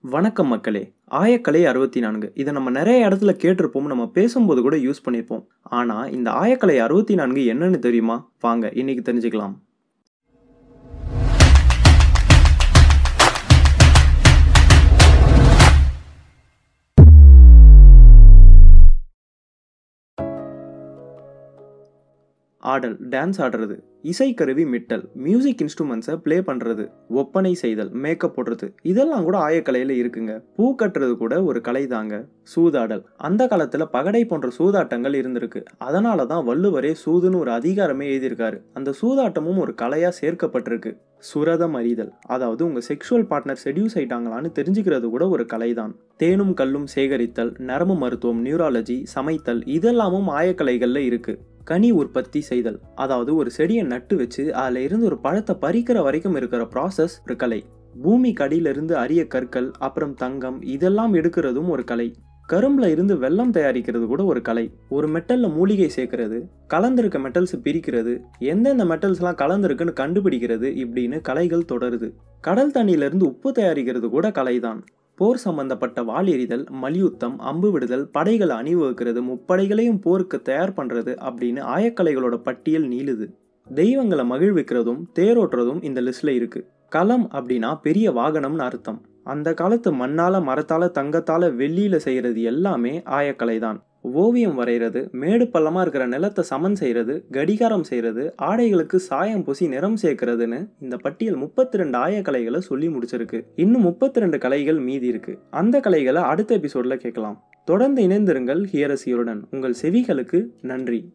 வணக்கம் மக்களே. ஆயக்கலை அறுபத்தி நான்கு இதை நம்ம நிறைய இடத்துல கேட்டிருப்போம். நம்ம பேசும்போது கூட யூஸ் பண்ணியிருப்போம். ஆனால் இந்த ஆயக்கலை அறுபத்தி நான்கு என்னன்னு தெரியுமா? வாங்க இன்னைக்கு தெரிஞ்சுக்கலாம். ஆடல் டான்ஸ் ஆடுறது. இசைக்கருவி மிட்டல் மியூசிக் இன்ஸ்ட்ருமெண்ட்ஸை ப்ளே பண்ணுறது ஒப்பனை செய்தல் மேக்கப் போடுறது இதெல்லாம் கூட ஆயக்கலையில் இருக்குங்க. பூ கட்டுறது கூட ஒரு கலை தாங்க. சூதாடல். அந்த காலத்தில் பகடை போன்ற சூதாட்டங்கள் இருந்திருக்கு. அதனால தான் வள்ளுவரே சூதுன்னு ஒரு அதிகாரமே எழுதியிருக்காரு. அந்த சூதாட்டமும் ஒரு கலையாக சேர்க்கப்பட்டிருக்கு. சுரதம் அறிதல். அதாவது உங்கள் செக்ஷுவல் பார்ட்னர் செடியூஸ் ஆயிட்டாங்களான்னு தெரிஞ்சுக்கிறது கூட ஒரு கலை தான். தேனும் கல்லும் சேகரித்தல் நரம்பு மருத்துவம் நியூராலஜி சமைத்தல் இதெல்லாமும் ஆயக்கலைகளில் இருக்குது கனி உற்பத்தி செய்தல். அதாவது ஒரு செடியை நட்டு வச்சு அதில் இருந்து ஒரு பழத்தை பறிக்கிற வரைக்கும் இருக்கிற ப்ராசஸ் ஒரு கலை. பூமி கடியிலிருந்து அரிய கற்கள் அப்புறம் தங்கம் இதெல்லாம் எடுக்கிறதும் ஒரு கலை. கரும்புல இருந்து வெள்ளம் தயாரிக்கிறது கூட ஒரு கலை. ஒரு மெட்டல்ல மூலிகை சேர்க்கறது கலந்திருக்க மெட்டல்ஸ் பிரிக்கிறது எந்தெந்த மெட்டல்ஸ்லாம் கலந்திருக்குன்னு கண்டுபிடிக்கிறது இப்படின்னு கலைகள் தொடருது. கடல் தண்ணியிலிருந்து உப்பு தயாரிக்கிறது கூட கலைதான். போர் சம்பந்தப்பட்ட வால் எறிதல் மல்யுத்தம் அம்பு விடுதல் படைகளை அணிவகுக்கிறது முப்படைகளையும் போருக்கு தயார் பண்ணுறது அப்படின்னு ஆயக்கலைகளோட பட்டியல் நீளுது. தெய்வங்களை மகிழ்விக்கிறதும் தேரோட்டுறதும் இந்த லிஸ்டில் இருக்குது களம் அப்படின்னா பெரிய வாகனம்னு அர்த்தம். அந்த காலத்து மண்ணால மரத்தால தங்கத்தால வெள்ளியில செய்யறது எல்லாமே ஆயக்கலை தான் ஓவியம் வரைகிறது மேடு பள்ளமாக இருக்கிற நிலத்தை சமன் செய்கிறது கடிகாரம் செய்கிறது ஆடைகளுக்கு சாயம் பூசி நிறம் சேர்க்கறதுன்னு இந்த பட்டியல் முப்பத்தி ரெண்டு ஆய கலைகளை சொல்லி முடிச்சிருக்கு. இன்னும் முப்பத்தி ரெண்டு கலைகள் மீதி இருக்கு. அந்த கலைகளை அடுத்த எபிசோடில் கேட்கலாம். தொடர்ந்து இணைந்திருங்கள் ஹியரசியுடன் உங்கள் செவிகளுக்கு நன்றி.